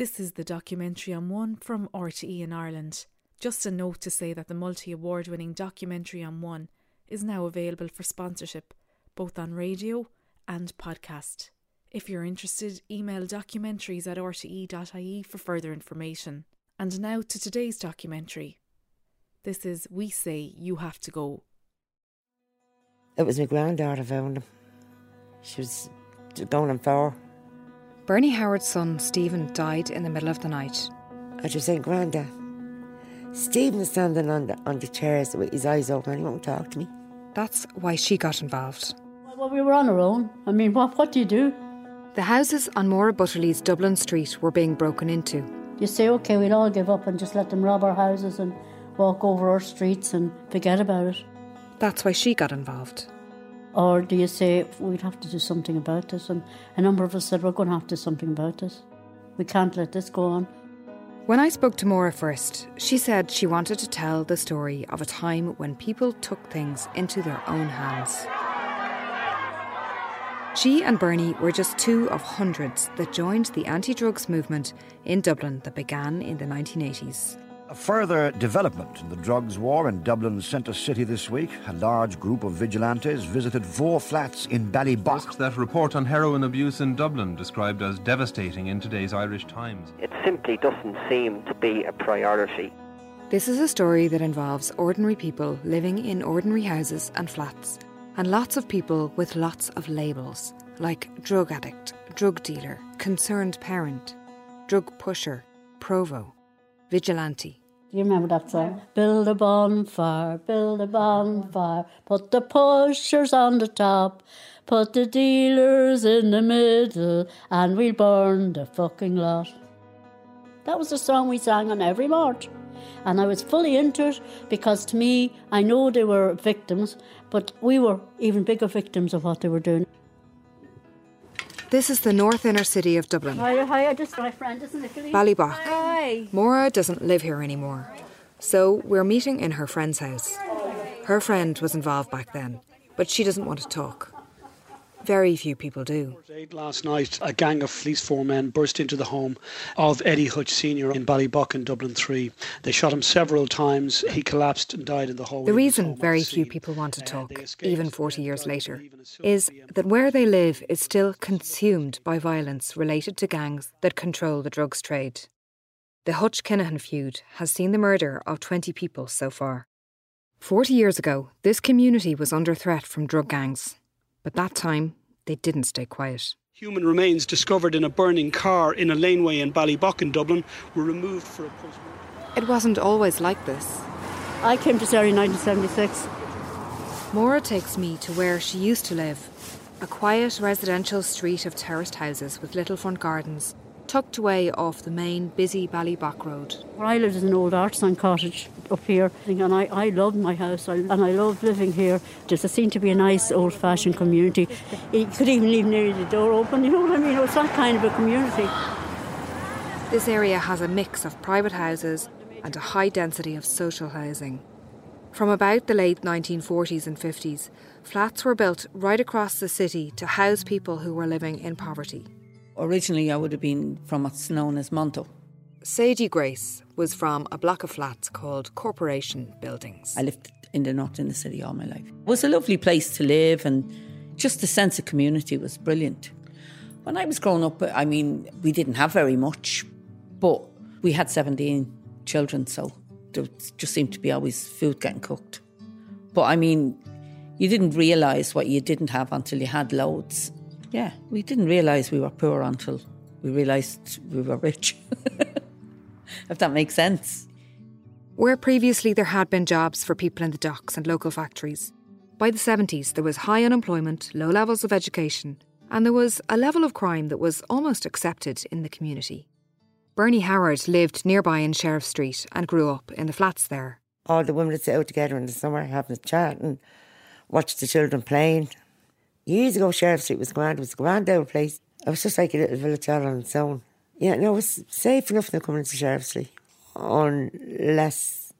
This is the documentary on One from RTE in Ireland. Just a note to say that the multi award winning documentary on One is now available for sponsorship, both on radio and podcast. If you're interested, email documentaries at rte.ie for further information. And now to today's documentary. This is We Say You Have to Go. It was my granddaughter found him. She was going on four. Bernie Howard's son, Stephen, died in the middle of the night. I just said, Grandad, Stephen was standing on the, on the chairs with his eyes open and he won't talk to me. That's why she got involved. Well, we were on our own. I mean, what, what do you do? The houses on Maura Butterley's Dublin Street were being broken into. You say, okay, we'll all give up and just let them rob our houses and walk over our streets and forget about it. That's why she got involved. Or do you say, we'd have to do something about this? And a number of us said, we're going to have to do something about this. We can't let this go on. When I spoke to Maura first, she said she wanted to tell the story of a time when people took things into their own hands. She and Bernie were just two of hundreds that joined the anti drugs movement in Dublin that began in the 1980s. A further development in the drugs war in Dublin's centre city this week. A large group of vigilantes visited four flats in Ballybough. That report on heroin abuse in Dublin, described as devastating in today's Irish Times. It simply doesn't seem to be a priority. This is a story that involves ordinary people living in ordinary houses and flats, and lots of people with lots of labels, like drug addict, drug dealer, concerned parent, drug pusher, provo, vigilante. Do you remember that song? Build a bonfire, build a bonfire, put the pushers on the top, put the dealers in the middle, and we'll burn the fucking lot. That was the song we sang on every march. And I was fully into it because to me, I know they were victims, but we were even bigger victims of what they were doing. This is the north inner city of Dublin. Hi, oh, hi, just my friend, isn't it? Ballybough. Hi. Maura doesn't live here anymore, so we're meeting in her friend's house. Her friend was involved back then, but she doesn't want to talk. Very few people do. Last night, a gang of police four men burst into the home of Eddie Hutch Sr. in Ballybough in Dublin 3. They shot him several times. He collapsed and died in the hallway. The reason very few people want to talk, even 40 years later, is that where they live is still consumed by violence related to gangs that control the drugs trade. The Hutch Kinahan feud has seen the murder of 20 people so far. 40 years ago, this community was under threat from drug gangs. But that time, they didn't stay quiet. Human remains discovered in a burning car in a laneway in Ballybough in Dublin were removed for a post It wasn't always like this. I came to Surrey in 1976. Maura takes me to where she used to live a quiet residential street of terraced houses with little front gardens, tucked away off the main busy Ballybough road. Where I lived is an old artisan cottage up here, and I, I loved my house and I loved living here. Just it seemed to be a nice old fashioned community. You could even leave nearly the door open, you know what I mean? It was that kind of a community. This area has a mix of private houses and a high density of social housing. From about the late 1940s and 50s, flats were built right across the city to house people who were living in poverty. Originally, I would have been from what's known as Monto. Sadie Grace was from a block of flats called Corporation Buildings. I lived in the north in the city all my life. It was a lovely place to live, and just the sense of community was brilliant. When I was growing up, I mean, we didn't have very much, but we had 17 children, so there just seemed to be always food getting cooked. But I mean, you didn't realise what you didn't have until you had loads. Yeah, we didn't realise we were poor until we realised we were rich. if that makes sense. Where previously there had been jobs for people in the docks and local factories, by the 70s there was high unemployment, low levels of education, and there was a level of crime that was almost accepted in the community. Bernie Howard lived nearby in Sheriff Street and grew up in the flats there. All the women would sit out together in the summer having a chat and watch the children playing. Years ago, Sheriff Street was grand. It was a grand old place. It was just like a little village all on its own. Yeah, no, it was safe enough to come into Sheriff Street. Unless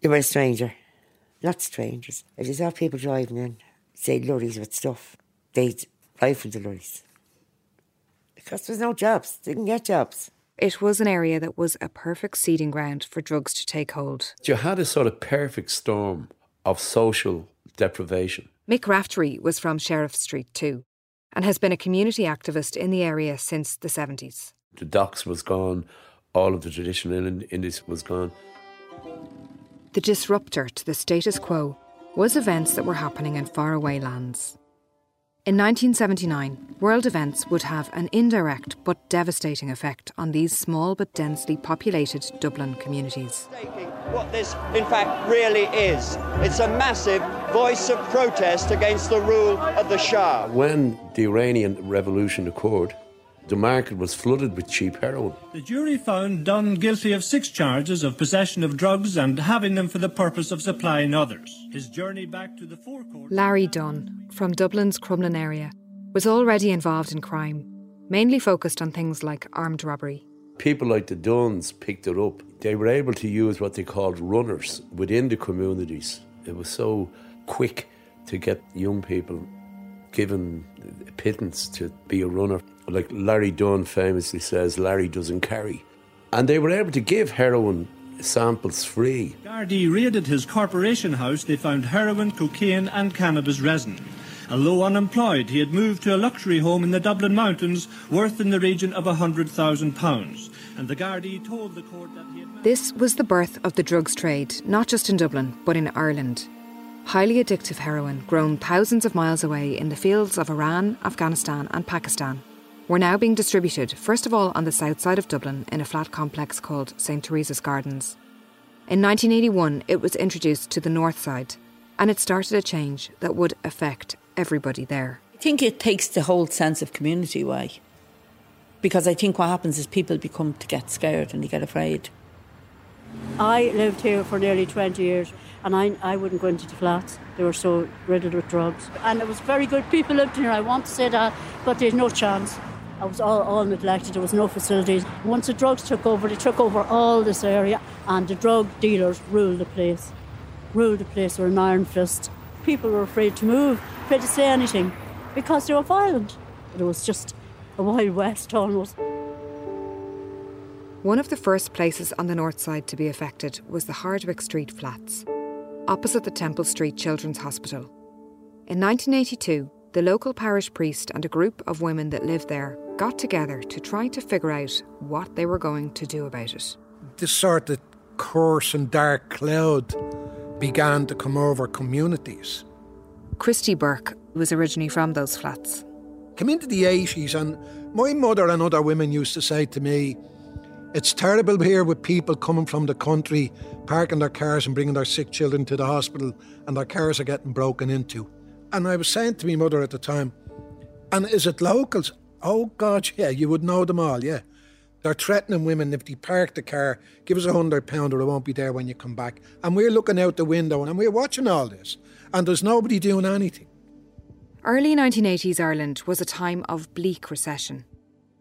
you were a stranger. Not strangers. If you saw people driving in, say lorries with stuff, they'd rifle the lorries. Because there was no jobs. They didn't get jobs. it was an area that was a perfect seeding ground for drugs to take hold. You had a sort of perfect storm of social deprivation. Mick Raftery was from Sheriff Street too, and has been a community activist in the area since the 70s. The docks was gone, all of the traditional industry was gone. The disruptor to the status quo was events that were happening in faraway lands. In 1979, world events would have an indirect but devastating effect on these small but densely populated Dublin communities. What this, in fact, really is. It's a massive voice of protest against the rule of the Shah. When the Iranian Revolution occurred, the market was flooded with cheap heroin. The jury found Dunne guilty of six charges of possession of drugs and having them for the purpose of supplying others. His journey back to the forecourt. Larry Dunne, from Dublin's Crumlin area, was already involved in crime, mainly focused on things like armed robbery. People like the Dunnes picked it up. They were able to use what they called runners within the communities. It was so quick to get young people given pittance to be a runner like Larry Dunne famously says, Larry doesn't carry. And they were able to give heroin samples free. Gardaí raided his corporation house. They found heroin, cocaine, and cannabis resin. Although unemployed, he had moved to a luxury home in the Dublin mountains worth in the region of £100,000. And the Gardaí told the court that he had. This was the birth of the drugs trade, not just in Dublin, but in Ireland. Highly addictive heroin grown thousands of miles away in the fields of Iran, Afghanistan, and Pakistan were now being distributed, first of all on the south side of Dublin in a flat complex called St Teresa's Gardens. In 1981, it was introduced to the north side, and it started a change that would affect everybody there. I think it takes the whole sense of community away. Because I think what happens is people become to get scared and they get afraid. I lived here for nearly 20 years and I, I wouldn't go into the flats. They were so riddled with drugs. And it was very good people lived here, I want to say that, but there's no chance. I was all, all neglected. There was no facilities. Once the drugs took over, they took over all this area, and the drug dealers ruled the place. Ruled the place with an iron fist. People were afraid to move, afraid to say anything, because they were violent. It was just a wild west almost. One of the first places on the north side to be affected was the Hardwick Street flats, opposite the Temple Street Children's Hospital. In 1982, the local parish priest and a group of women that lived there got together to try to figure out what they were going to do about it. This sort of coarse and dark cloud began to come over communities. Christy Burke was originally from those flats. Came into the 80s, and my mother and other women used to say to me, It's terrible here with people coming from the country, parking their cars and bringing their sick children to the hospital, and their cars are getting broken into. And I was saying to my mother at the time, And is it locals? Oh, God, yeah, you would know them all, yeah. They're threatening women if they park the car, give us a hundred pound or it won't be there when you come back. And we're looking out the window and we're watching all this. And there's nobody doing anything. Early 1980s Ireland was a time of bleak recession.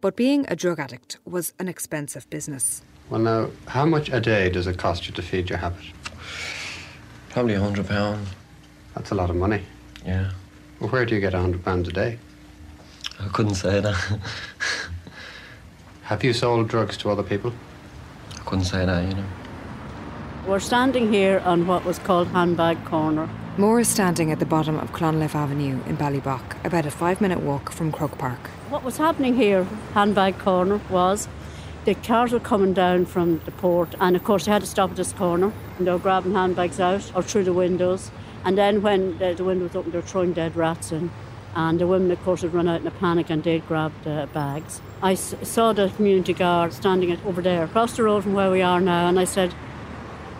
But being a drug addict was an expensive business. Well, now, how much a day does it cost you to feed your habit? Probably a hundred pounds. That's a lot of money. Yeah. Well, where do you get a hundred pounds a day? I couldn't say that. Have you sold drugs to other people? I couldn't say that, you know. We're standing here on what was called Handbag Corner. Maura is standing at the bottom of Clonliffe Avenue in Ballybough, about a five minute walk from Croke Park. What was happening here, Handbag Corner, was the cars were coming down from the port, and of course, they had to stop at this corner, and they were grabbing handbags out or through the windows. And then, when the, the window was open, they were throwing dead rats in. And the women, of course, had run out in a panic and they'd grabbed uh, bags. I s- saw the community guard standing over there, across the road from where we are now, and I said,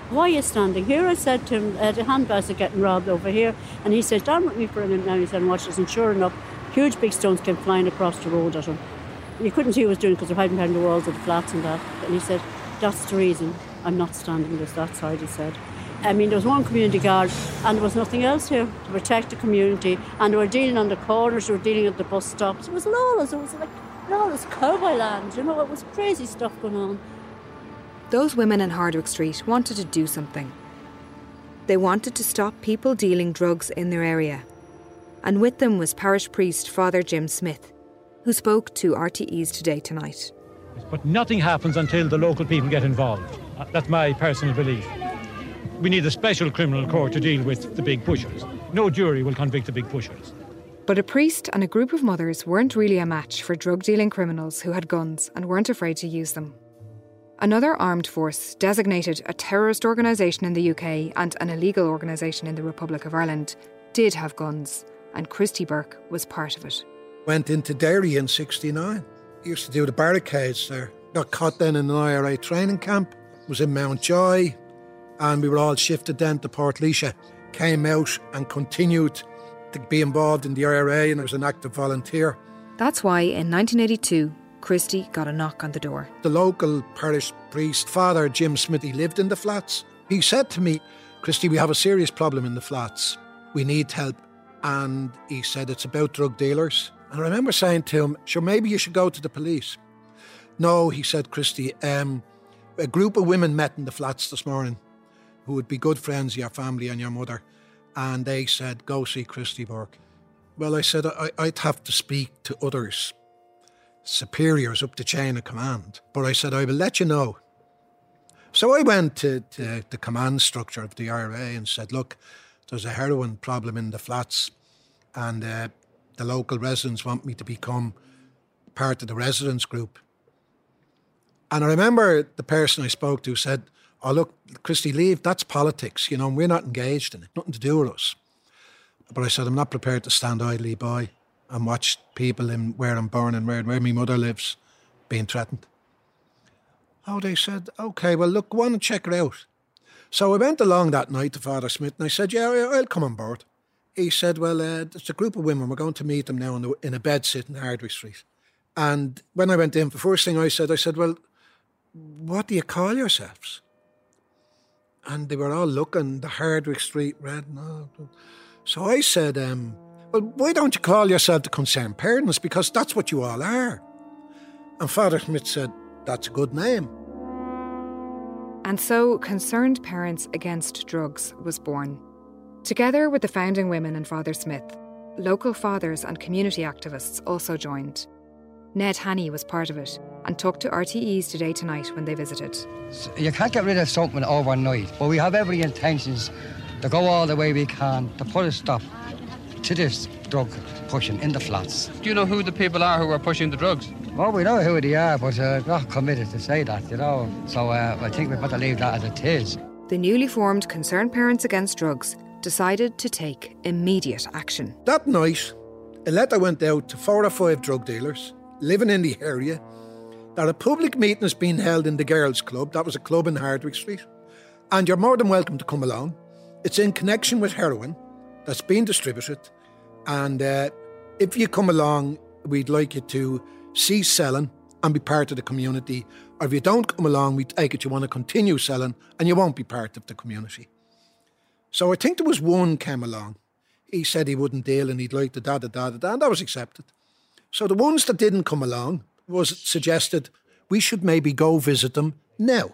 why are you standing here? I said to him, uh, the handbags are getting robbed over here. And he said, down with me for a minute now. He said, watch this. And sure enough, huge big stones came flying across the road at him. You couldn't see what he was doing because they're hiding behind the walls of the flats and that. And he said, that's the reason I'm not standing this that side, he said. I mean, there was one community guard and there was nothing else here to protect the community. And they were dealing on the corners, they were dealing at the bus stops. It was lawless. It was like lawless cowboy land, you know, it was crazy stuff going on. Those women in Hardwick Street wanted to do something. They wanted to stop people dealing drugs in their area. And with them was parish priest Father Jim Smith, who spoke to RTE's Today Tonight. But nothing happens until the local people get involved. Uh, that's my personal belief. We need a special criminal court to deal with the big pushers. No jury will convict the big pushers. But a priest and a group of mothers weren't really a match for drug dealing criminals who had guns and weren't afraid to use them. Another armed force, designated a terrorist organisation in the UK and an illegal organisation in the Republic of Ireland, did have guns, and Christy Burke was part of it. Went into Derry in 69. Used to do the barricades there. Got caught then in an IRA training camp. Was in Mountjoy. And we were all shifted then to Portlaoise. Came out and continued to be involved in the IRA and was an active volunteer. That's why in 1982, Christy got a knock on the door. The local parish priest, Father Jim Smithy, lived in the flats. He said to me, Christy, we have a serious problem in the flats. We need help. And he said, It's about drug dealers. And I remember saying to him, Sure, maybe you should go to the police. No, he said, Christy, um, a group of women met in the flats this morning who would be good friends of your family and your mother. And they said, Go see Christy Burke. Well, I said, I, would have to speak to others, superiors up the chain of command. But I said, I will let you know. So I went to, to the command structure of the IRA and said, Look, there's a heroin problem in the flats, and uh, the local residents want me to become part of the residents group. And I remember the person I spoke to said, Oh, look, Christy, leave. That's politics. You know, and we're not engaged in it. Nothing to do with us. But I said, I'm not prepared to stand idly by and watch people in where I'm born and where, where my mother lives being threatened. Oh, they said, okay, well, look, go on and check it out. So I went along that night to Father Smith and I said, yeah, I'll come on board. He said, well, uh, there's a group of women. We're going to meet them now in, the, in a bed sit in Hardwick Street. And when I went in, the first thing I said, I said, well, what do you call yourselves? And they were all looking, the Hardwick Street Red. No. So I said, um, well, why don't you call yourself the concerned parents? Because that's what you all are. And Father Smith said, that's a good name. And so Concerned Parents Against Drugs was born. Together with the founding women and Father Smith, local fathers and community activists also joined. Ned Hanny was part of it and talked to RTE's Today Tonight when they visited. You can't get rid of something overnight, but we have every intentions to go all the way we can to put a stop to this drug pushing in the flats. Do you know who the people are who are pushing the drugs? Well, we know who they are, but uh, not committed to say that, you know. So uh, I think we've got to leave that as it is. The newly formed Concerned Parents Against Drugs decided to take immediate action. That night, a letter went out to four or five drug dealers living in the area that a public meeting has been held in the Girls Club. That was a club in Hardwick Street. And you're more than welcome to come along. It's in connection with heroin that's being distributed. And uh, if you come along, we'd like you to cease selling and be part of the community. Or if you don't come along, we take it you want to continue selling and you won't be part of the community. So I think there was one came along. He said he wouldn't deal and he'd like to da da da da da, and that was accepted. So the ones that didn't come along was suggested we should maybe go visit them now.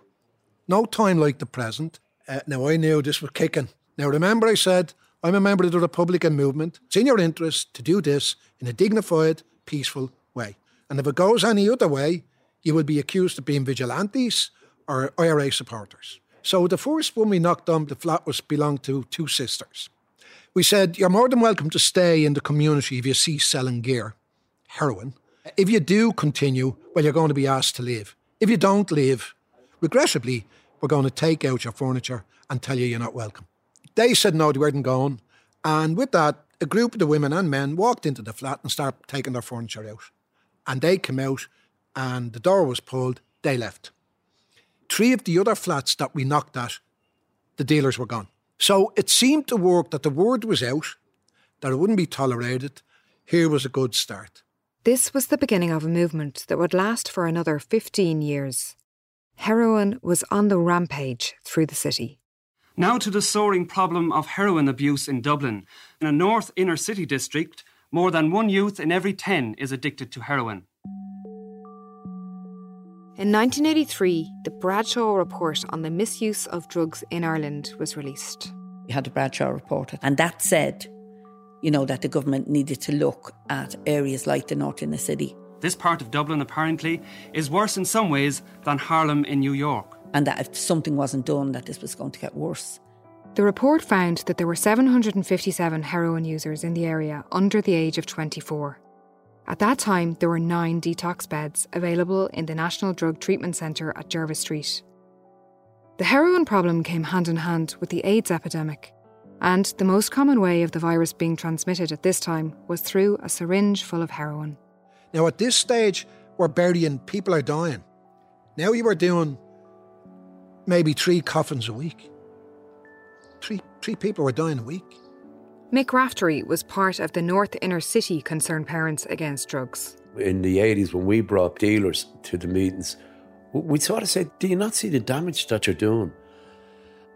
No time like the present. Uh, now I knew this was kicking. Now remember I said I'm a member of the Republican movement. It's in your interest to do this in a dignified, peaceful way. And if it goes any other way, you will be accused of being vigilantes or IRA supporters. So the first one we knocked on the flat was belonged to two sisters. We said, You're more than welcome to stay in the community if you cease selling gear, heroin. If you do continue, well, you're going to be asked to leave. If you don't leave, regrettably, we're going to take out your furniture and tell you you're not welcome. They said no, they weren't going. And with that, a group of the women and men walked into the flat and started taking their furniture out. And they came out and the door was pulled, they left. Three of the other flats that we knocked at, the dealers were gone. So it seemed to work that the word was out, that it wouldn't be tolerated. Here was a good start. This was the beginning of a movement that would last for another 15 years. Heroin was on the rampage through the city. Now to the soaring problem of heroin abuse in Dublin. In a north inner city district, more than one youth in every 10 is addicted to heroin. In 1983, the Bradshaw Report on the Misuse of Drugs in Ireland was released. We had the Bradshaw Report, and that said, you know, that the government needed to look at areas like the North Inner City This part of Dublin, apparently, is worse in some ways than Harlem in New York. And that if something wasn't done, that this was going to get worse. The report found that there were 757 heroin users in the area under the age of 24. At that time, there were nine detox beds available in the National Drug Treatment Centre at Jervis Street. The heroin problem came hand in hand with the AIDS epidemic, and the most common way of the virus being transmitted at this time was through a syringe full of heroin. Now, at this stage, we're burying people are dying. Now you were doing maybe three coffins a week. Three, three people were dying a week. Mick Raftery was part of the North Inner City Concerned Parents Against Drugs. In the 80s, when we brought dealers to the meetings, we sort of said, Do you not see the damage that you're doing?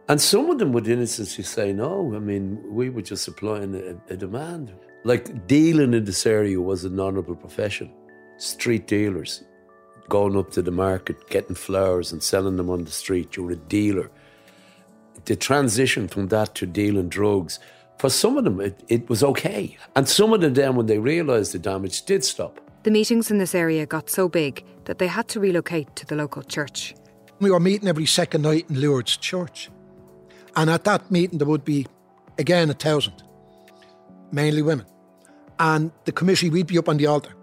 And some of them would innocently say, No, I mean, we were just supplying a, a demand. Like dealing in this area was an honourable profession. Street dealers, going up to the market, getting flowers and selling them on the street, you were a dealer. The transition from that to dealing drugs, for some of them, it, it was okay. And some of them, then, when they realised the damage, did stop. The meetings in this area got so big that they had to relocate to the local church. We were meeting every second night in Lourdes Church. And at that meeting, there would be, again, a thousand, mainly women. And the committee, we'd be up on the altar.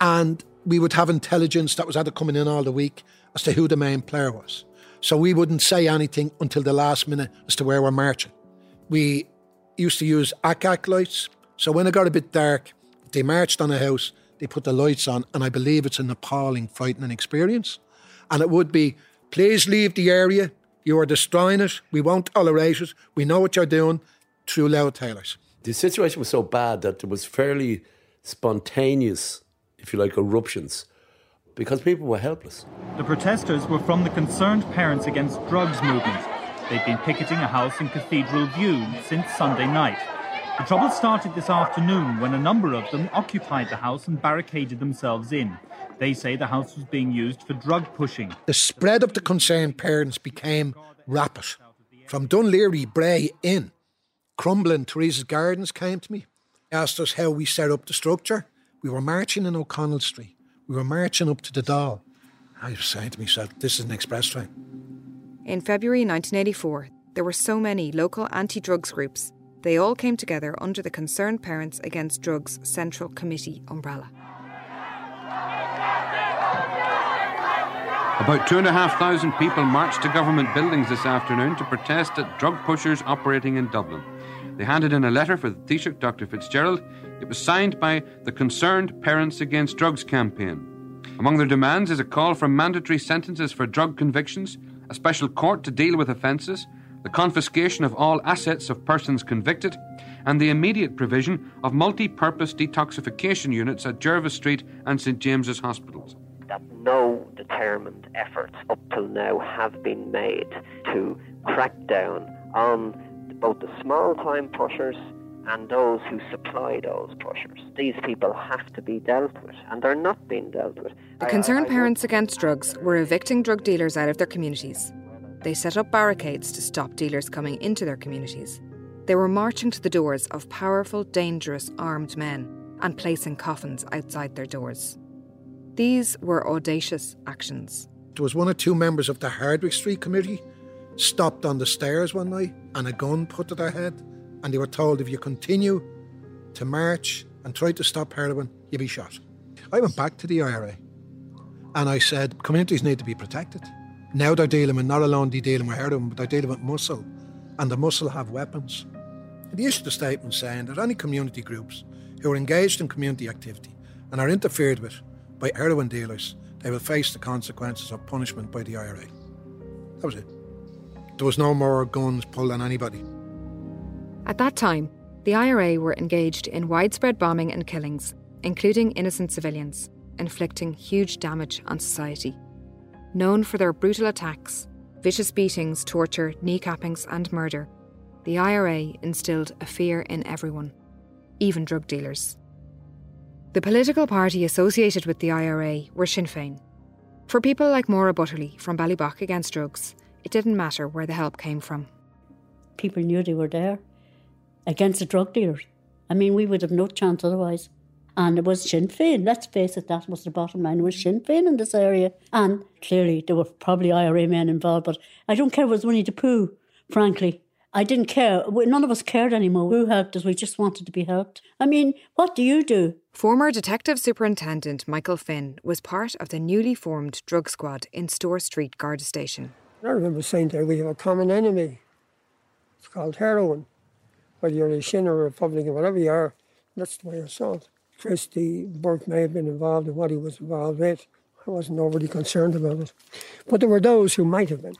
And we would have intelligence that was either coming in all the week as to who the main player was. So we wouldn't say anything until the last minute as to where we're marching. We used to use ACAC lights. So when it got a bit dark, they marched on a house, they put the lights on, and I believe it's an appalling, frightening experience. And it would be, please leave the area. You are destroying it. We won't tolerate it. We know what you're doing through loud hailers. The situation was so bad that there was fairly spontaneous, if you like, eruptions because people were helpless. The protesters were from the Concerned Parents Against Drugs movement. They'd been picketing a house in Cathedral View since Sunday night. The trouble started this afternoon when a number of them occupied the house and barricaded themselves in. They say the house was being used for drug pushing. The spread of the concerned parents became rapid. From Dún Laoghaire, Bray in, Crumlin, Teresa's Gardens came to me, asked us how we set up the structure. We were marching in O'Connell Street. We were marching up to the Dáil. I was saying to myself, this is an express train. In February 1984, there were so many local anti drugs groups they all came together under the Concerned Parents Against Drugs Central Committee umbrella. About two and a half thousand people marched to government buildings this afternoon to protest at drug pushers operating in Dublin. They handed in a letter for the Taoiseach Dr. Fitzgerald. It was signed by the Concerned Parents Against Drugs campaign. Among their demands is a call for mandatory sentences for drug convictions, a special court to deal with offences, the confiscation of all assets of persons convicted, and the immediate provision of multi purpose detoxification units at Jervis Street and St James's hospitals. That no determined efforts up till now have been made to crack down on both the small time pushers and those who supply those pushers. These people have to be dealt with, and they're not being dealt with. The Concerned Parents Against Drugs were evicting drug dealers out of their communities. They set up barricades to stop dealers coming into their communities. They were marching to the doors of powerful, dangerous, armed men and placing coffins outside their doors. These were audacious actions. There was one or two members of the Hardwick Street Committee stopped on the stairs one night and a gun put to their head, and they were told if you continue to march and try to stop heroin, you'll be shot. I went back to the IRA and I said communities need to be protected. Now they're dealing with not alone they dealing with heroin, but they're dealing with muscle, and the muscle have weapons. And they issued a statement saying that any community groups who are engaged in community activity and are interfered with by heroin dealers, they will face the consequences of punishment by the IRA. That was it. There was no more guns pulled on anybody. At that time, the IRA were engaged in widespread bombing and killings, including innocent civilians, inflicting huge damage on society known for their brutal attacks, vicious beatings, torture, kneecappings, and murder, the IRA instilled a fear in everyone, even drug dealers. The political party associated with the IRA were Sinn Féin. For people like Maura Butterly from Ballybough Against Drugs, it didn't matter where the help came from. People knew they were there against the drug dealers. I mean, we would have no chance otherwise. And it was Sinn Féin. Let's face it, that was the bottom line. It was Sinn Féin in this area. And clearly there were probably IRA men involved, but I don't care if it was Winnie the Pooh, frankly. I didn't care. None of us cared anymore. Who helped us? We just wanted to be helped. I mean, what do you do? Former Detective Superintendent Michael Finn was part of the newly formed drug squad in Store Street Garda Station. I remember saying there, we have a common enemy. It's called heroin. Whether you're a Sinn or a Republican, whatever you are, that's the way I saw it. Christy Burke may have been involved in what he was involved with. I wasn't overly concerned about it. But there were those who might have been,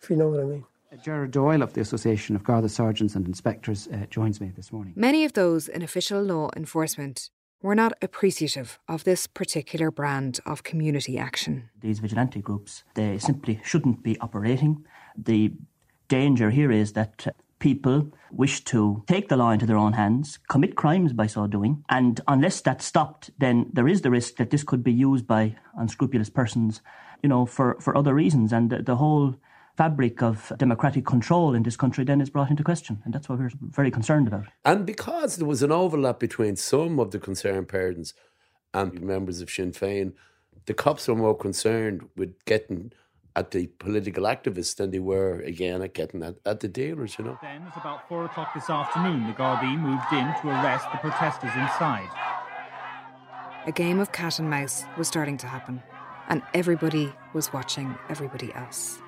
if you know what I mean. Gerard Doyle of the Association of Garda Sergeants and Inspectors uh, joins me this morning. Many of those in official law enforcement were not appreciative of this particular brand of community action. These vigilante groups, they simply shouldn't be operating. The danger here is that people wish to take the law into their own hands, commit crimes by so doing, and unless that's stopped, then there is the risk that this could be used by unscrupulous persons, you know, for, for other reasons. And the, the whole fabric of democratic control in this country then is brought into question. And that's what we're very concerned about. And because there was an overlap between some of the concerned parents and members of Sinn Féin, the cops were more concerned with getting at the political activists than they were again at getting at, at the dealers, you know. Then at about four o'clock this afternoon, the Gardaí moved in to arrest the protesters inside. A game of cat and mouse was starting to happen, and everybody was watching everybody else.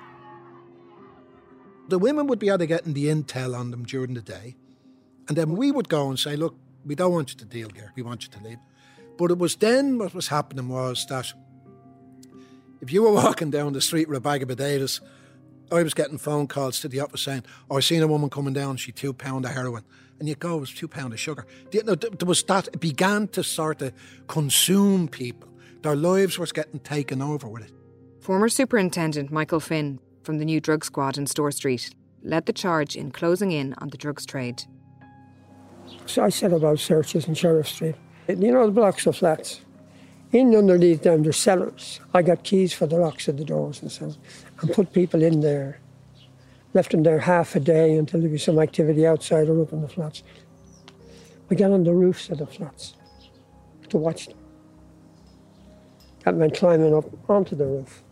The women would be able to getting the intel on them during the day, and then we would go and say, "Look, we don't want you to deal here. We want you to leave." But it was then what was happening was that if you were walking down the street with a bag of potatoes, I was getting phone calls to the office saying, "Oh, I seen a woman coming down. She two pound of heroin." And you go, "It was two pound of sugar." You know, there was that. It began to sort of consume people. Their lives was getting taken over with it. Former Superintendent Michael Finn from the new drug squad in Store Street led the charge in closing in on the drugs trade. So I set about searches in Sheriff Street. You know the blocks of flats. In underneath them, there's cellars. I got keys for the locks of the doors and so, on, and put people in there. Left them there half a day until there was some activity outside or up in the flats. I got on the roofs of the flats to watch them. That meant climbing up onto the roof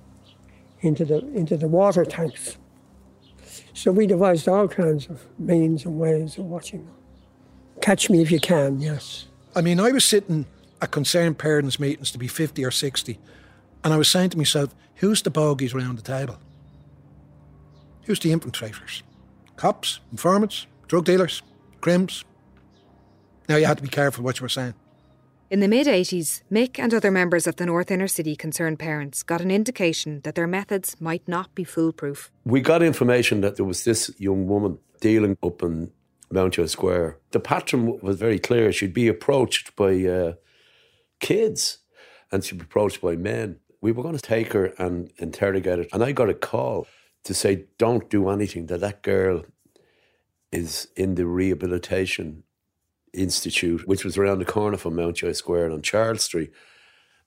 into the into the water tanks. So we devised all kinds of means and ways of watching them. Catch me if you can, yes. I mean, I was sitting at concerned parents' meetings to be 50 or 60, and I was saying to myself, who's the bogies around the table? Who's the infiltrators? Cops, informants, drug dealers, crims? Now, you had to be careful what you were saying. In the mid 80s, Mick and other members of the North Inner City Concerned Parents got an indication that their methods might not be foolproof. We got information that there was this young woman dealing up in Mountjoy Square. The pattern was very clear. She'd be approached by uh, kids and she'd be approached by men. We were going to take her and interrogate her. And I got a call to say, don't do anything, that that girl is in the rehabilitation Institute, which was around the corner from Mountjoy Square on Charles Street.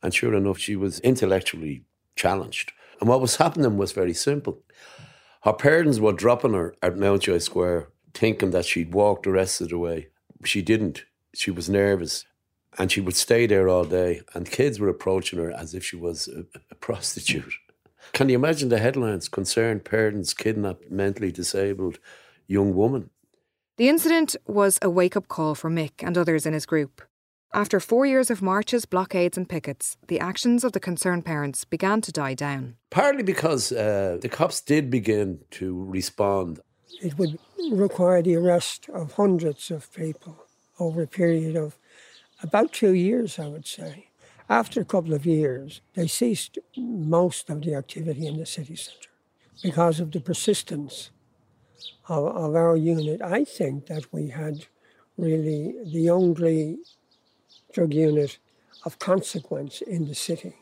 And sure enough, she was intellectually challenged. And what was happening was very simple. Her parents were dropping her at Mountjoy Square, thinking that she'd walk the rest of the way. She didn't. She was nervous. And she would stay there all day. And kids were approaching her as if she was a, a prostitute. Can you imagine the headlines? Concerned parents kidnap mentally disabled young woman. The incident was a wake up call for Mick and others in his group. After four years of marches, blockades, and pickets, the actions of the concerned parents began to die down. Partly because uh, the cops did begin to respond. It would require the arrest of hundreds of people over a period of about two years, I would say. After a couple of years, they ceased most of the activity in the city centre because of the persistence of, of our unit, I think that we had really the only drug unit of consequence in the city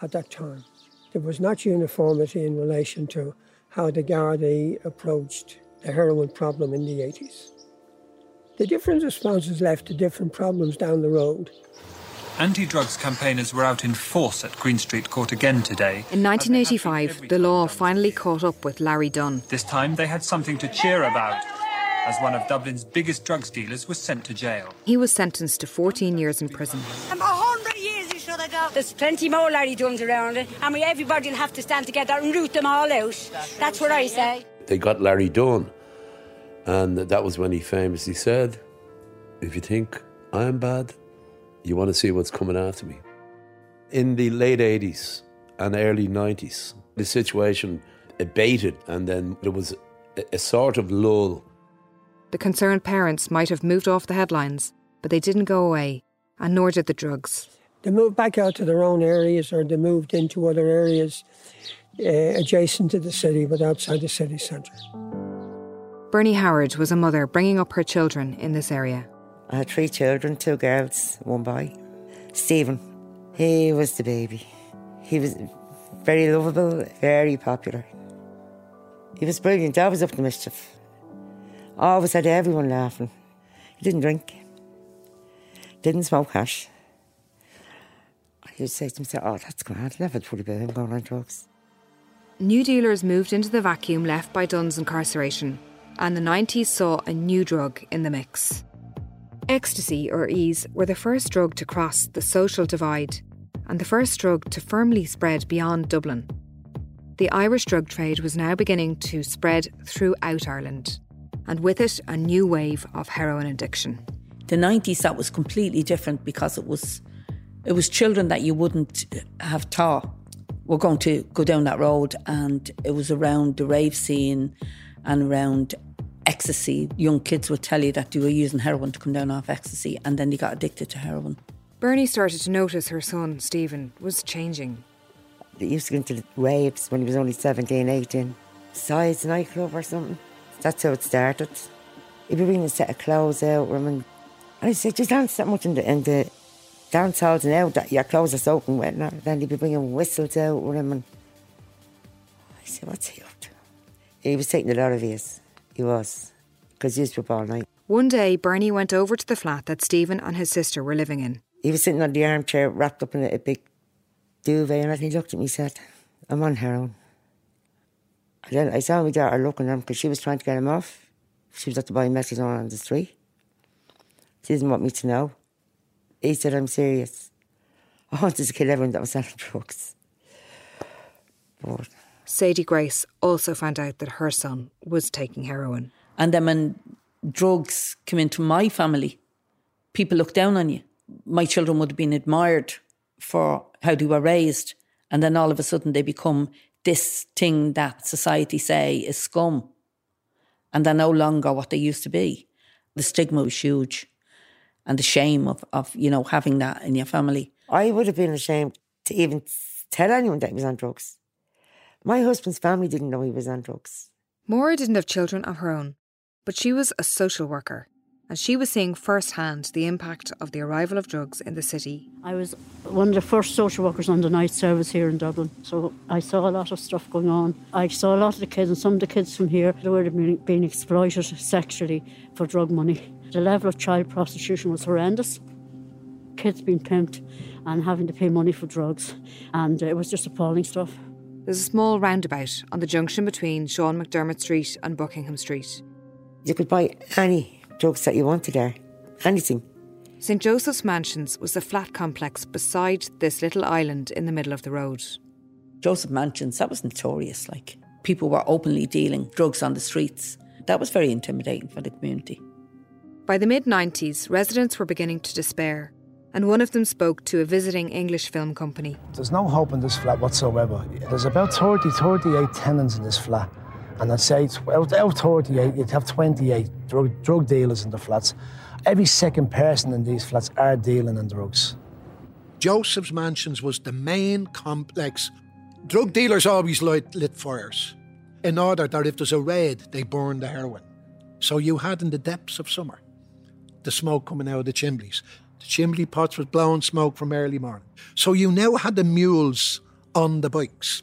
at that time. There was not uniformity in relation to how the Gardaí approached the heroin problem in the 80s. The different responses left to different problems down the road. Anti drugs campaigners were out in force at Green Street Court again today. In 1985, the law finally caught up with Larry Dunne. This time they had something to cheer about. as one of Dublin's biggest drugs dealers was sent to jail. He was sentenced to 14 years in prison. I'm hundred years he should have got. There's plenty more Larry Dunnes around and we everybody will have to stand together and root them all out. That's what I say. They got Larry Dunne, and that was when he famously said, If you think I'm bad, you want to see what's coming after me. In the late 80s and early 90s, the situation abated, and then there was a, a sort of lull. The concerned parents might have moved off the headlines, but they didn't go away, and nor did the drugs. They moved back out to their own areas or they moved into other areas uh, adjacent to the city but outside the city centre. Bernie Howard was a mother bringing up her children in this area. I had three children, two girls, one boy. Stephen, he was the baby. He was very lovable, very popular. He was brilliant, always up to mischief. Always had everyone laughing. He didn't drink, didn't smoke hash. He would say to himself, Oh, that's grand, never thought about him going on drugs. New dealers moved into the vacuum left by Dunne's incarceration, and the 90s saw a new drug in the mix. Ecstasy, or ease, were the first drug to cross the social divide and the first drug to firmly spread beyond Dublin. The Irish drug trade was now beginning to spread throughout Ireland, and with it, a new wave of heroin addiction. The 90s, that was completely different because it was it was children that you wouldn't have thought were going to go down that road, and it was around the rave scene and around ecstasy. Young kids would tell you that they were using heroin to come down off ecstasy, and then they got addicted to heroin. Bernie started to notice her son, Stephen, was changing. He used to go into raves when he was only 17, 18. Size nightclub or something. That's how it started. He'd be bringing a set of clothes out. And I said, you dance that much in the, in the dance halls now that your clothes are soaking wet. And then he'd be bringing whistles out with him. And I said, what's he up to? He was taking a lot of his. He was. Because he used to up all night. One day, Bernie went over to the flat that Stephen and his sister were living in. He was sitting on the armchair wrapped up in a, a big duvet and he looked at me and said, I'm on heroin. And then I saw my daughter looking at him because she was trying to get him off. She was at the buying messages on on the street. She didn't want me to know. He said, I'm serious. I wanted to kill everyone that was selling drugs. But Sadie Grace also found out that her son was taking heroin. And then when drugs come into my family, people look down on you. My children would have been admired for how they were raised, and then all of a sudden they become this thing that society say is scum, and they're no longer what they used to be. The stigma was huge, and the shame of, of you know having that in your family. I would have been ashamed to even tell anyone that he was on drugs. My husband's family didn't know he was on drugs. Maura didn't have children of her own, but she was a social worker and she was seeing firsthand the impact of the arrival of drugs in the city. I was one of the first social workers on the night service here in Dublin, so I saw a lot of stuff going on. I saw a lot of the kids, and some of the kids from here, they were being, being exploited sexually for drug money. The level of child prostitution was horrendous. Kids being pimped and having to pay money for drugs, and it was just appalling stuff. There's a small roundabout on the junction between Sean McDermott Street and Buckingham Street. You could buy any drugs that you wanted there. Anything. St Joseph's Mansions was a flat complex beside this little island in the middle of the road. Joseph Mansions, that was notorious. Like, people were openly dealing drugs on the streets. That was very intimidating for the community. By the mid 90s, residents were beginning to despair, and one of them spoke to a visiting English film company. There's no hope in this flat whatsoever. There's about 30, 38 tenants in this flat. And I'd say out, out 38, you'd have 28 drug, drug dealers in the flats. Every second person in these flats are dealing in drugs. Joseph's Mansions was the main complex. Drug dealers always lit, lit fires in order that if there's a raid, they burn the heroin. So you had in the depths of summer the smoke coming out of the chimneys. The chimney pots was blowing smoke from early morning. So you now had the mules on the bikes.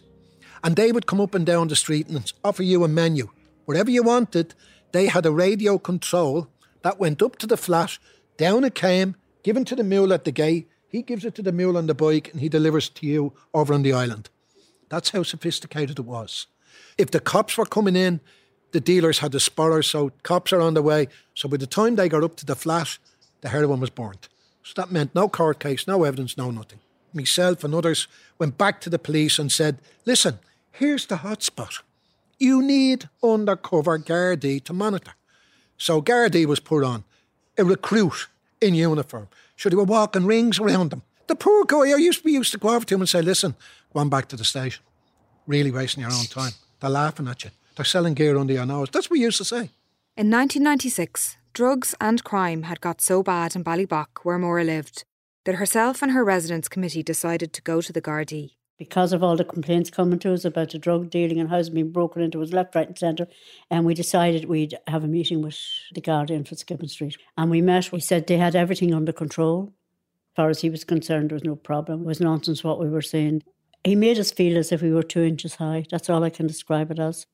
And they would come up and down the street and offer you a menu. Whatever you wanted, they had a radio control that went up to the flat, down it came, given to the mule at the gate. He gives it to the mule on the bike and he delivers to you over on the island. That's how sophisticated it was. If the cops were coming in, the dealers had the spoilers, so cops are on the way. So by the time they got up to the flat, the heroin was burnt. So that meant no court case, no evidence, no nothing. Myself and others went back to the police and said, listen, here's the hotspot. You need undercover Gardaí to monitor. So Gardaí was put on, a recruit in uniform. So they were walking rings around them. The poor guy, I used to be used to go over to him and say, listen, go on back to the station. Really wasting your own time. They're laughing at you. They're selling gear under your nose. That's what we used to say. In 1996, drugs and crime had got so bad in Ballybough, where Maura lived, that herself and her residents committee decided to go to the Gardaí. Because of all the complaints coming to us about the drug dealing and houses being broken into was left, right, and centre, and we decided we'd have a meeting with the Garda in Fitzgibbon Street. And we met. We said they had everything under control. As far as he was concerned, there was no problem. It was nonsense what we were saying. He made us feel as if we were two inches high. That's all I can describe it as.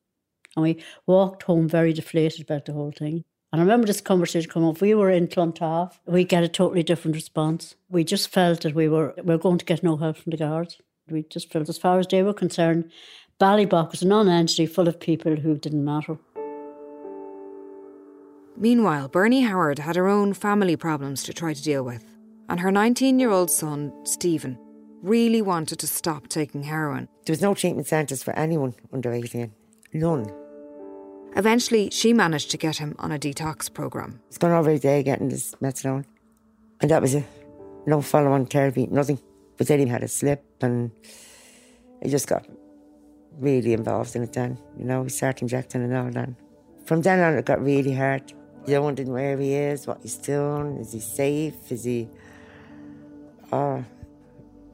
And we walked home very deflated about the whole thing. And I remember this conversation come up. We were in Clontarf. We get a totally different response. We just felt that we were we were going to get no help from the guards. We just felt, as far as they were concerned, Ballybough was a non-entity full of people who didn't matter. Meanwhile, Bernie Howard had her own family problems to try to deal with, and her 19 year old son, Stephen, really wanted to stop taking heroin. There was no treatment centres for anyone under 18. None. Eventually, she managed to get him on a detox program. Gone over a day getting this methadone. And that was it. No follow on therapy, nothing. But then he had a slip and he just got really involved in it then. You know, he started injecting and all then. From then on, it got really hard. You're wondering where he is, what he's doing, is he safe, is he. Oh,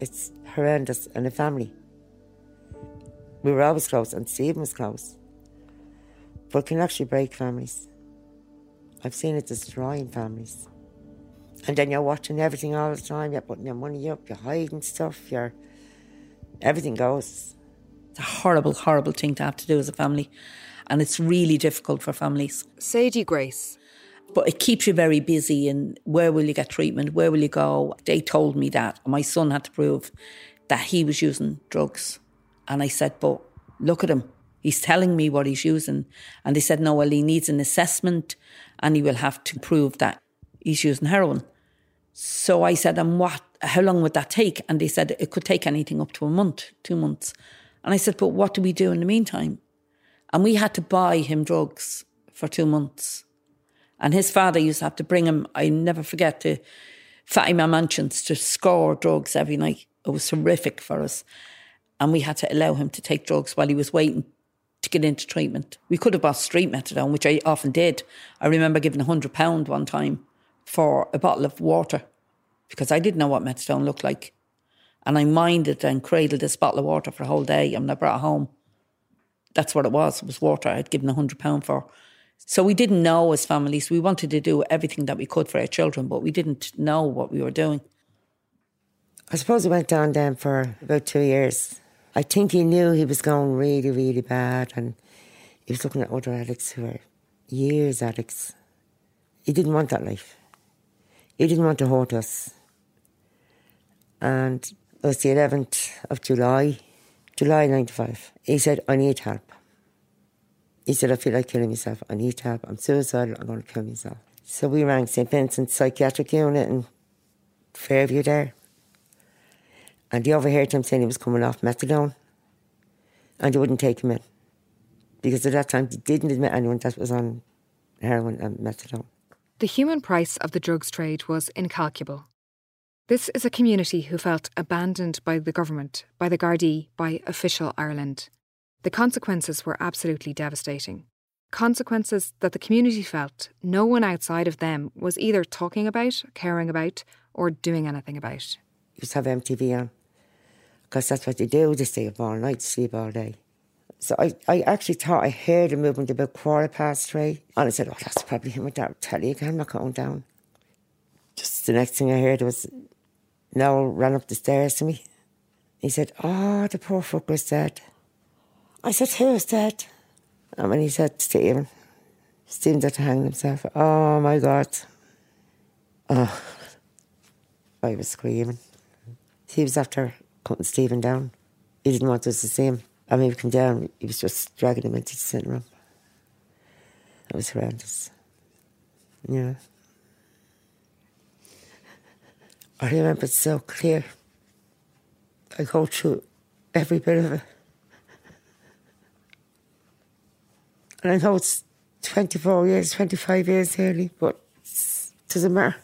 it's horrendous. And the family. We were always close, and Stephen was close. But it can actually break families. I've seen it destroying families. And then you're watching everything all the time, you're putting your money up, you're hiding stuff, you're everything goes. It's a horrible, horrible thing to have to do as a family. And it's really difficult for families. Sadie Grace. But it keeps you very busy and where will you get treatment? Where will you go? They told me that. My son had to prove that he was using drugs. And I said, but look at him. He's telling me what he's using. And they said, no, well, he needs an assessment and he will have to prove that he's using heroin. So I said, and what, how long would that take? And they said, it could take anything up to a month, two months. And I said, but what do we do in the meantime? And we had to buy him drugs for two months. And his father used to have to bring him, I never forget, to Fatima Mansions to score drugs every night. It was horrific for us. And we had to allow him to take drugs while he was waiting to get into treatment. We could have bought street methadone, which I often did. I remember giving a hundred pound one time for a bottle of water because I didn't know what methadone looked like. And I minded and cradled this bottle of water for a whole day and I brought it home. That's what it was. It was water I'd given a hundred pound for. So we didn't know as families. We wanted to do everything that we could for our children, but we didn't know what we were doing. I suppose he went down then for about two years. I think he knew he was going really, really bad, and he was looking at other addicts who were years addicts. He didn't want that life. He didn't want to hurt us. And it was the 11th of July, July 95. He said, I need help. He said, I feel like killing myself. I need help. I'm suicidal. I'm going to kill myself. So we rang St. Vincent's Psychiatric Unit in Fairview there. And they overheard him saying he was coming off methadone. And they wouldn't take him in. Because at that time, they didn't admit anyone that was on heroin and methadone. The human price of the drugs trade was incalculable. This is a community who felt abandoned by the government, by the Gardaí, by official Ireland. The consequences were absolutely devastating. Consequences that the community felt no one outside of them was either talking about, caring about, or doing anything about. You just have MTV on because that's what they do. They stay up all night, sleep all day. So I, I actually thought I heard a movement about quarter past three. And I said, oh, that's probably him with that telly again. I'm not going down. Just the next thing I heard was Noel ran up the stairs to me. He said, oh, the poor fucker's dead. I said, who's dead? And when he said, Stephen. Stephen's had to hang himself. Oh, my God. Oh, I was screaming. He was after putting Stephen down. He didn't want us to see him. I mean, we come down, he was just dragging him into the sitting room. It was horrendous. Yeah. I remember it so clear. I go through every bit of it. And I know it's 24 years, 25 years early, but it doesn't matter.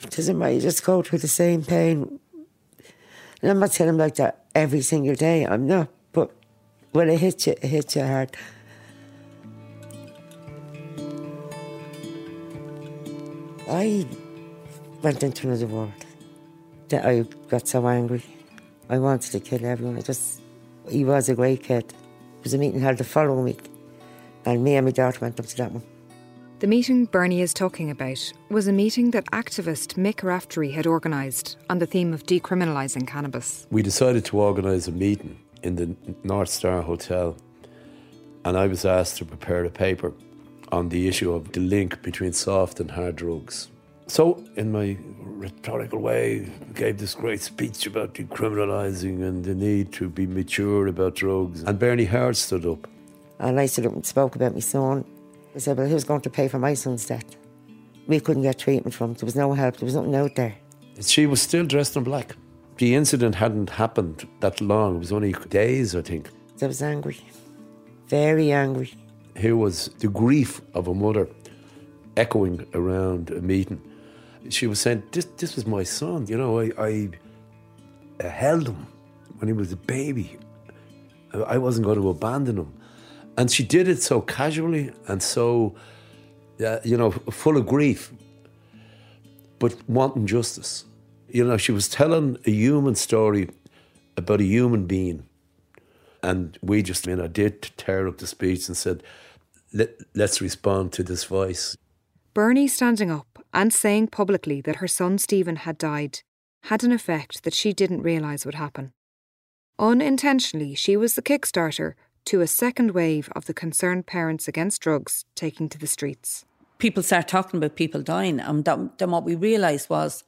It doesn't matter, you just go through the same pain. And I'm not saying I'm like that every single day, I'm not, but when it hits you, it hits you hard. I went into another world. That I got so angry. I wanted to kill everyone. I just, he was a great kid. Was a meeting held the following week, and me and my daughter went up to that one. The meeting Bernie is talking about was a meeting that activist Mick Rafferty had organised on the theme of decriminalising cannabis. We decided to organise a meeting in the North Star Hotel, and I was asked to prepare a paper on the issue of the link between soft and hard drugs. So, in my rhetorical way, gave this great speech about decriminalising and the need to be mature about drugs. And Bernie Howard stood up. And I stood up and spoke about my son. I said, Well, who's going to pay for my son's death? We couldn't get treatment from him. There was no help. There was nothing out there. She was still dressed in black. The incident hadn't happened that long. It was only days, I think. I was angry. Very angry. Here was the grief of a mother echoing around a meeting. She was saying, This, this was my son. You know, I, I held him when he was a baby. I wasn't going to abandon him. And she did it so casually and so, uh, you know, full of grief, but wanting justice. You know, she was telling a human story about a human being. And we just, you know, did tear up the speech and said, Let, let's respond to this voice. Bernie standing up and saying publicly that her son Stephen had died had an effect that she didn't realise would happen. Unintentionally, she was the kickstarter to a second wave of the concerned parents against drugs taking to the streets. People start talking about people dying, and then what we realised was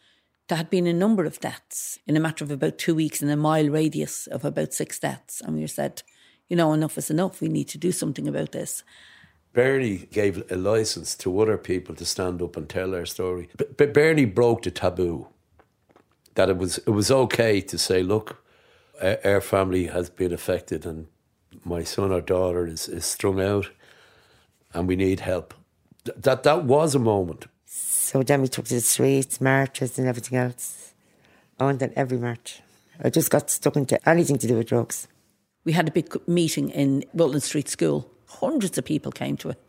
there had been a number of deaths in a matter of about two weeks in a mile radius of about six deaths. And we said, you know, enough is enough. We need to do something about this. Bernie gave a license to other people to stand up and tell their story. But Bernie broke the taboo that it was it was okay to say, look, our family has been affected, and my son or daughter is, is strung out, and we need help. That that was a moment. So then we took to the streets, marches, and everything else. I went at every march. I just got stuck into anything to do with drugs. We had a big meeting in Rutland Street School hundreds of people came to it.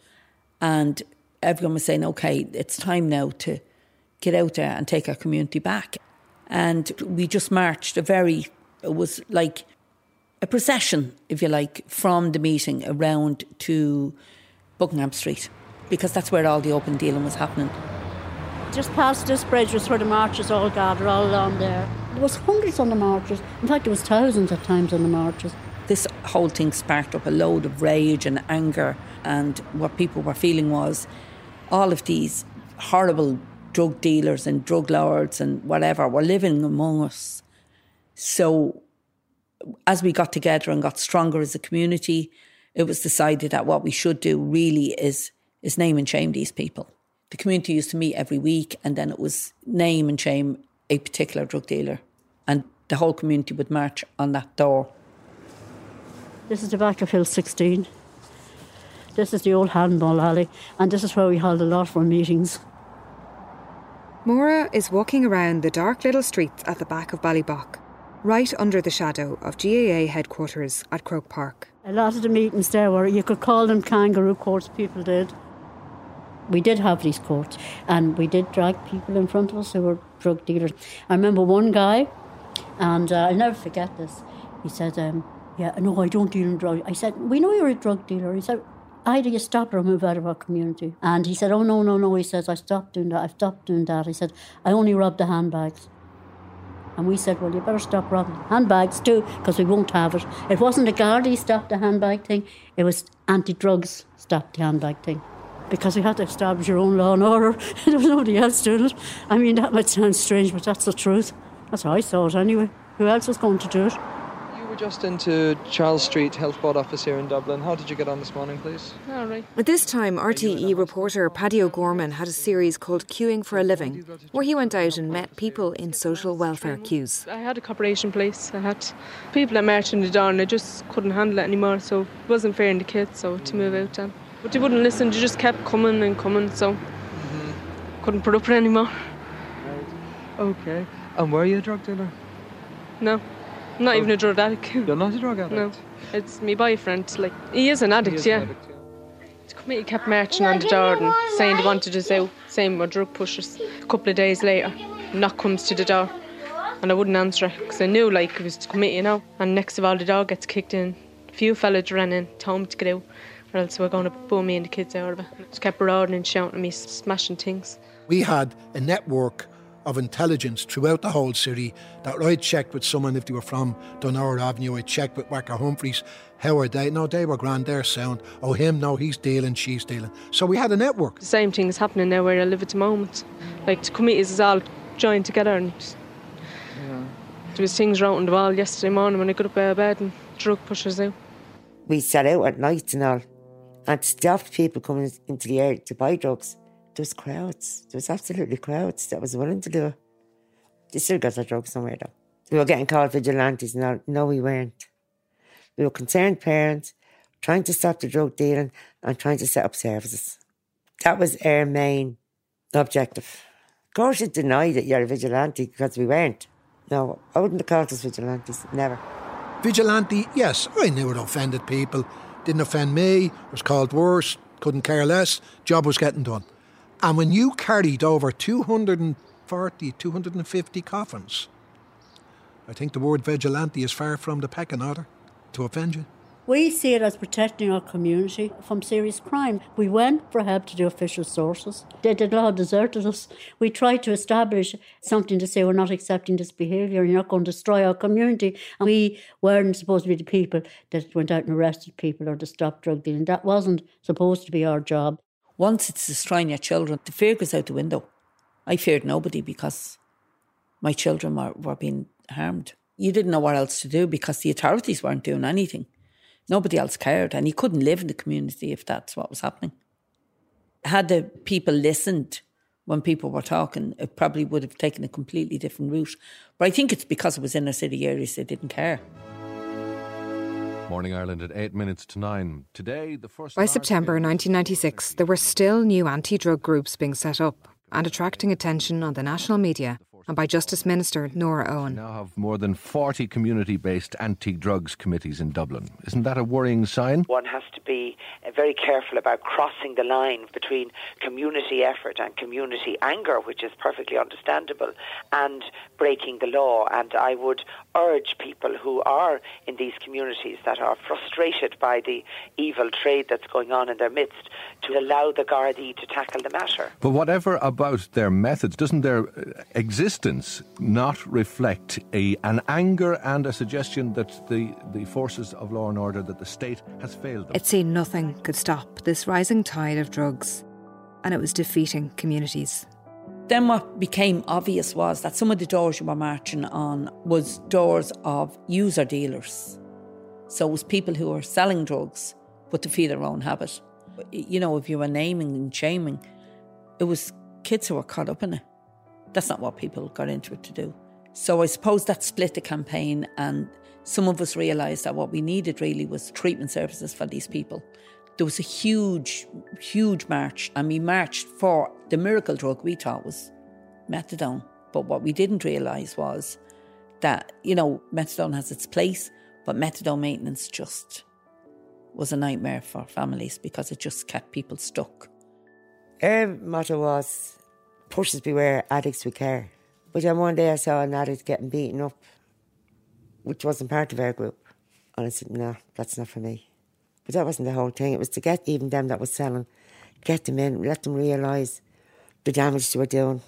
And everyone was saying, okay, it's time now to get out there and take our community back. And we just marched a very, it was like a procession, if you like, from the meeting around to Buckingham Street, because that's where all the open dealing was happening. Just past this bridge was where the marches all gathered, all along there. There was hundreds on the marches. In fact, there was thousands at times on the marches. This whole thing sparked up a load of rage and anger, and what people were feeling was all of these horrible drug dealers and drug lords and whatever were living among us. So, as we got together and got stronger as a community, it was decided that what we should do really is is name and shame these people. The community used to meet every week, and then it was name and shame a particular drug dealer, and the whole community would march on that door. This is Tobacco Hill 16. This is the old handball alley, and this is where we held a lot of our meetings. Maura is walking around the dark little streets at the back of Ballybough, right under the shadow of GAA headquarters at Croke Park. A lot of the meetings there were, you could call them kangaroo courts, people did. We did have these courts, and we did drag people in front of us who were drug dealers. I remember one guy, and uh, I'll never forget this. He said, um, yeah, no, I don't deal in drugs. I said, we know you're a drug dealer. He said, either you stop or move out of our community. And he said, oh, no, no, no. He says, I stopped doing that. I've stopped doing that. He said, I only rob the handbags. And we said, well, you better stop robbing handbags too, because we won't have it. It wasn't the Gardaí stopped the handbag thing. It was anti-drugs stopped the handbag thing. Because we had to establish your own law and order. there was nobody else doing it. I mean, that might sound strange, but that's the truth. That's how I saw it anyway. Who else was going to do it? We're just into Charles Street Health Board office here in Dublin. How did you get on this morning, please? All right. At this time, RTE reporter Paddy O'Gorman had a series called Queuing for a Living, where he went out and met people in social welfare queues. I had a corporation place. I had people that marched in the door and I just couldn't handle it anymore, so it wasn't fair in the kids, so to move out then. But they wouldn't listen, they just kept coming and coming, so mm-hmm. couldn't put up with it anymore. Right. Okay. And were you a drug dealer? No. I'm not oh. even a drug addict. You're not a drug addict? No. It's my boyfriend. Like, he is an addict, is yeah. An addict, yeah. The committee kept marching on the door and saying they wanted us out, saying we're drug pushers. A couple of days later, knock comes to the door. And I wouldn't answer it because I knew like it was the committee, you know. And next of all, the door gets kicked in. A few fellas ran in, told me to get out, or else we're going to pull me and the kids out of it. Just kept roaring and shouting at me, smashing things. We had a network of intelligence throughout the whole city that I checked with someone if they were from Donore Avenue, I checked with Wacker Humphreys, how are they? No, they were grand, they're sound. Oh, him, no, he's dealing, she's dealing. So we had a network. The same thing is happening now where I live at the moment. Like the committees is all joined together and yeah. there was things around the wall yesterday morning when I got up out of bed and drug pushers out. We set out at night and all and stopped people coming into the area to buy drugs there was crowds. There was absolutely crowds that was willing to do it. They still got their drugs somewhere though. We were getting called vigilantes. No, no, we weren't. We were concerned parents trying to stop the drug dealing and trying to set up services. That was our main objective. Of course, you deny that you're a vigilante because we weren't. No, I wouldn't have called us vigilantes. Never. Vigilante, yes, I knew it offended people. Didn't offend me, was called worse, couldn't care less, job was getting done. And when you carried over 240, 250 coffins, I think the word vigilante is far from the pecking order to offend you. We see it as protecting our community from serious crime. We went for help to the official sources. They did not deserted us. We tried to establish something to say we're not accepting this behaviour, you're not going to destroy our community. And we weren't supposed to be the people that went out and arrested people or to stop drug dealing. That wasn't supposed to be our job. Once it's destroying your children, the fear goes out the window. I feared nobody because my children were, were being harmed. You didn't know what else to do because the authorities weren't doing anything. Nobody else cared, and you couldn't live in the community if that's what was happening. Had the people listened when people were talking, it probably would have taken a completely different route. But I think it's because it was inner city areas they didn't care. Morning Ireland at 8 minutes to 9. Today, the first. By September 1996, there were still new anti drug groups being set up and attracting attention on the national media and by Justice Minister Nora Owen. We now have more than 40 community based anti drugs committees in Dublin. Isn't that a worrying sign? One has to be uh, very careful about crossing the line between community effort and community anger, which is perfectly understandable, and breaking the law. And I would urge people who are in these communities that are frustrated by the evil trade that's going on in their midst to allow the Gardaí to tackle the matter. But whatever about their methods, doesn't there uh, existence not reflect a, an anger and a suggestion that the, the forces of law and order, that the state has failed them? It seemed nothing could stop this rising tide of drugs, and it was defeating communities. Then what became obvious was that some of the doors you were marching on was doors of user dealers. So it was people who were selling drugs, but to feed their own habit you know, if you were naming and shaming, it was kids who were caught up in it. That's not what people got into it to do. So I suppose that split the campaign, and some of us realised that what we needed really was treatment services for these people. There was a huge, huge march, and we marched for the miracle drug we thought was methadone. But what we didn't realise was that, you know, methadone has its place, but methadone maintenance just was a nightmare for families because it just kept people stuck. Our motto was pushers beware, addicts we care. But then one day I saw an addict getting beaten up, which wasn't part of our group. And I said, no, that's not for me. But that wasn't the whole thing. It was to get even them that was selling, get them in, let them realise the damage they were doing.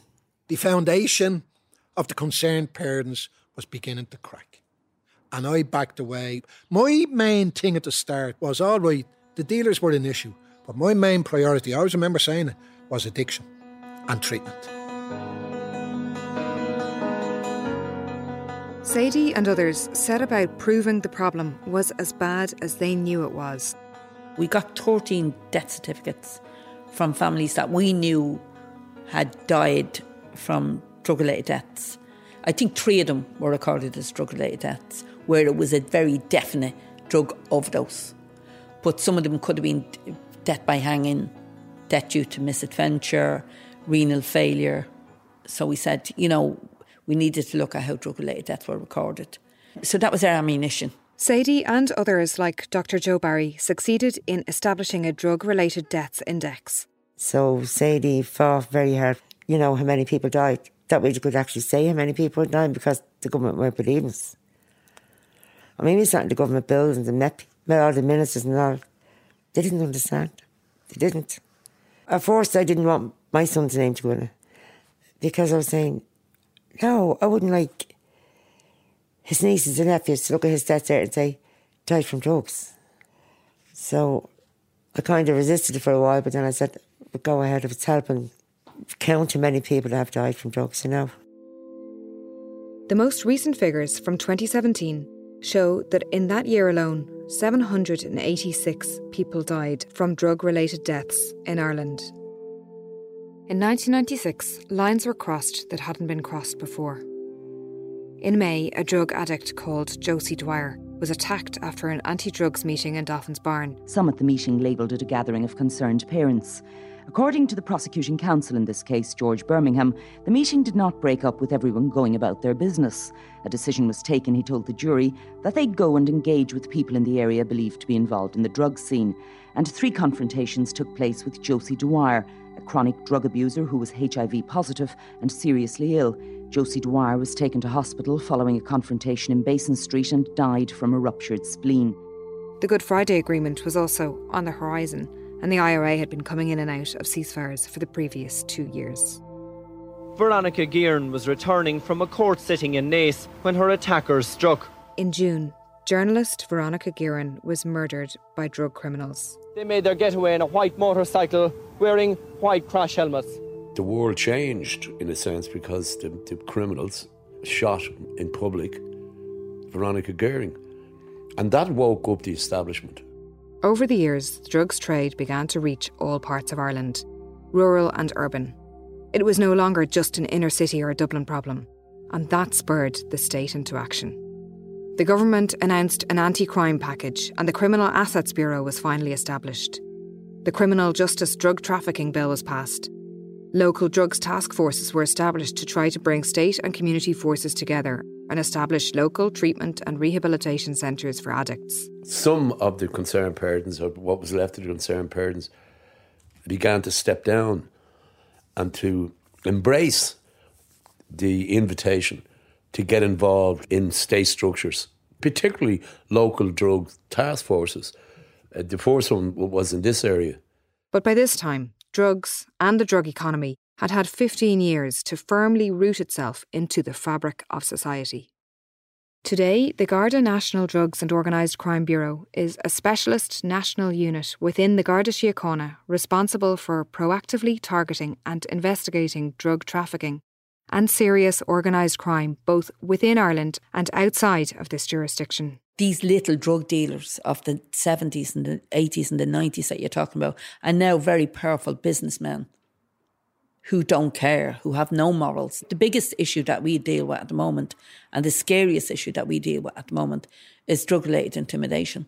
The foundation of the concerned parents was beginning to crack and I backed away. My main thing at the start was all right, the dealers were an issue, but my main priority, I always remember saying it, was addiction and treatment. Sadie and others set about proving the problem was as bad as they knew it was. We got 13 death certificates from families that we knew had died from drug related deaths. I think three of them were recorded as drug related deaths, where it was a very definite drug overdose. But some of them could have been death by hanging, death due to misadventure, renal failure. So we said, you know, we needed to look at how drug related deaths were recorded. So that was our ammunition. Sadie and others like Dr. Joe Barry succeeded in establishing a drug related deaths index. So Sadie fought very hard, you know, how many people died. That way you could actually say how many people died because the government weren't believing us. I mean, we sat in the government buildings and met, met all the ministers and all. They didn't understand. They didn't. At first, I didn't want my son's name to because I was saying, no, I wouldn't like his nieces and nephews to look at his death there and say, died from drugs. So I kind of resisted it for a while, but then I said, but go ahead if it's helping. Count how many people have died from drugs, you know. The most recent figures from 2017 show that in that year alone, 786 people died from drug related deaths in Ireland. In 1996, lines were crossed that hadn't been crossed before. In May, a drug addict called Josie Dwyer was attacked after an anti drugs meeting in Dolphin's Barn. Some at the meeting labelled it a gathering of concerned parents. According to the prosecuting counsel in this case, George Birmingham, the meeting did not break up with everyone going about their business. A decision was taken, he told the jury, that they'd go and engage with people in the area believed to be involved in the drug scene. And three confrontations took place with Josie Dwyer, chronic drug abuser who was HIV positive and seriously ill. Josie Dwyer was taken to hospital following a confrontation in Basin Street and died from a ruptured spleen. The Good Friday Agreement was also on the horizon, and the IRA had been coming in and out of ceasefires for the previous two years. Veronica Guerin was returning from a court sitting in Naas when her attackers struck. In June, journalist Veronica Guerin was murdered by drug criminals. They made their getaway in a white motorcycle wearing white crash helmets. The world changed in a sense because the, the criminals shot in public Veronica Guerin. And that woke up the establishment. Over the years, the drugs trade began to reach all parts of Ireland, rural and urban. It was no longer just an inner city or a Dublin problem, and that spurred the state into action. The government announced an anti crime package, and the Criminal Assets Bureau was finally established. The Criminal Justice Drug Trafficking Bill was passed. Local drugs task forces were established to try to bring state and community forces together and establish local treatment and rehabilitation centres for addicts. Some of the concerned parents, or what was left of the concerned parents, began to step down and to embrace the invitation to get involved in state structures, particularly local drug task forces. Uh, the first one was in this area. But by this time, drugs and the drug economy had had 15 years to firmly root itself into the fabric of society. Today, the Garda National Drugs and Organised Crime Bureau is a specialist national unit within the Garda Síochána responsible for proactively targeting and investigating drug trafficking and serious organised crime both within Ireland and outside of this jurisdiction. These little drug dealers of the 70s and the 80s and the 90s that you're talking about are now very powerful businessmen who don't care, who have no morals. The biggest issue that we deal with at the moment, and the scariest issue that we deal with at the moment, is drug related intimidation,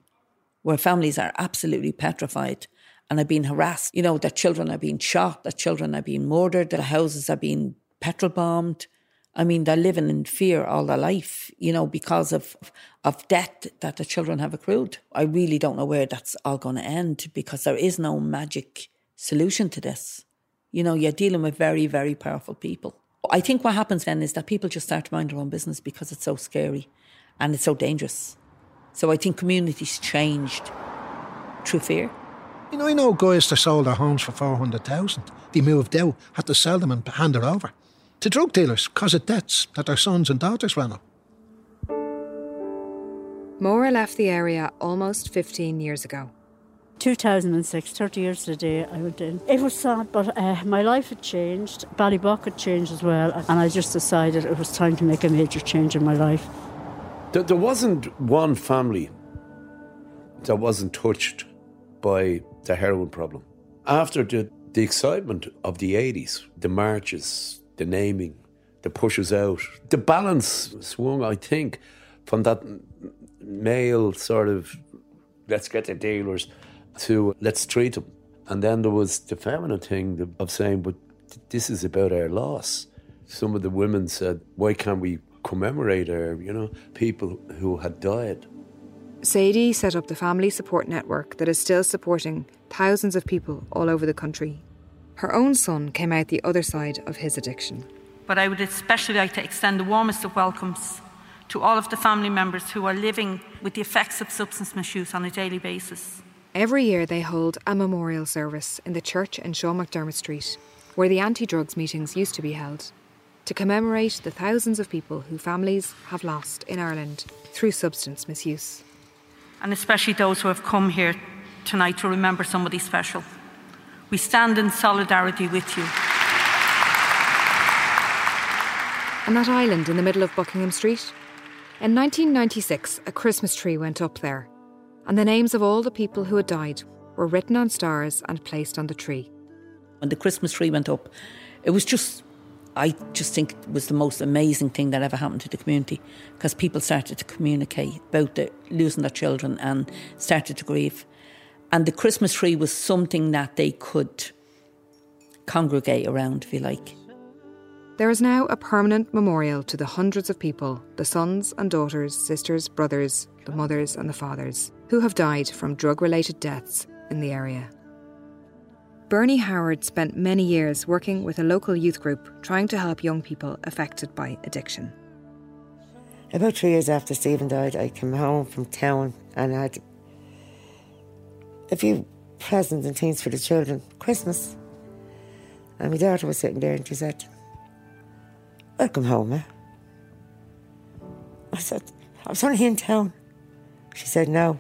where families are absolutely petrified and are being harassed. You know, their children are being shot, their children are being murdered, their houses are being petrol bombed. I mean, they're living in fear all their life, you know, because of of debt that the children have accrued. I really don't know where that's all going to end because there is no magic solution to this. You know, you're dealing with very, very powerful people. I think what happens then is that people just start to mind their own business because it's so scary and it's so dangerous. So I think communities changed through fear. You know, I know guys that sold their homes for 400,000. They moved out, had to sell them and hand it over to drug dealers because of debts that their sons and daughters ran up. Maura left the area almost 15 years ago. 2006, 30 years to the day I went in. It was sad, but uh, my life had changed. Ballybough had changed as well, and I just decided it was time to make a major change in my life. There, there wasn't one family that wasn't touched by the heroin problem. After the, the excitement of the 80s, the marches, the naming, the pushes out, the balance swung, I think, from that male sort of let's get the dealers to let's treat them. And then there was the feminine thing of saying, but this is about our loss. Some of the women said, why can't we commemorate our, you know, people who had died? Sadie set up the family support network that is still supporting thousands of people all over the country. Her own son came out the other side of his addiction. But I would especially like to extend the warmest of welcomes to all of the family members who are living with the effects of substance misuse on a daily basis. Every year they hold a memorial service in the church in Sean McDermott Street, where the anti drugs meetings used to be held, to commemorate the thousands of people who families have lost in Ireland through substance misuse. And especially those who have come here tonight to remember somebody special. We stand in solidarity with you. On that island in the middle of Buckingham Street, in 1996, a Christmas tree went up there, and the names of all the people who had died were written on stars and placed on the tree. When the Christmas tree went up, it was just, I just think it was the most amazing thing that ever happened to the community because people started to communicate about the, losing their children and started to grieve. And the Christmas tree was something that they could congregate around, if you like. There is now a permanent memorial to the hundreds of people, the sons and daughters, sisters, brothers, the mothers and the fathers, who have died from drug related deaths in the area. Bernie Howard spent many years working with a local youth group trying to help young people affected by addiction. About three years after Stephen died, I came home from town and I had a few presents and things for the children. Christmas. And my daughter was sitting there and she said, Welcome home, eh? I said, I was only in town. She said, No,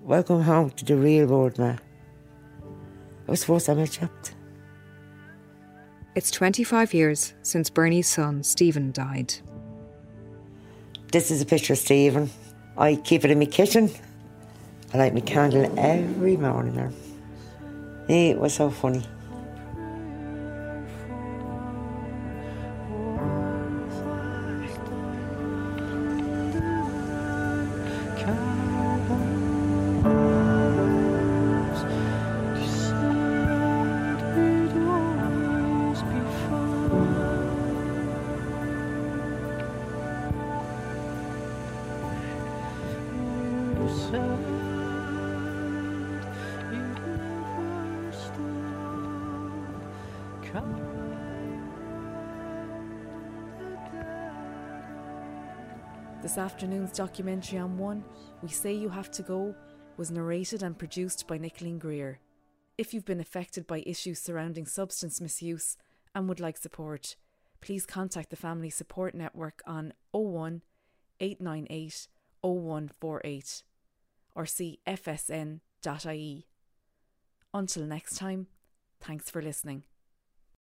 welcome home to the real world, ma. I was time I chopped. It's 25 years since Bernie's son, Stephen, died. This is a picture of Stephen. I keep it in my kitchen. I light my candle every morning. It was so funny. This afternoon's documentary on One, We Say You Have to Go, was narrated and produced by Nicoline Greer. If you've been affected by issues surrounding substance misuse and would like support, please contact the Family Support Network on 01 898 0148 or see fsn.ie. Until next time, thanks for listening.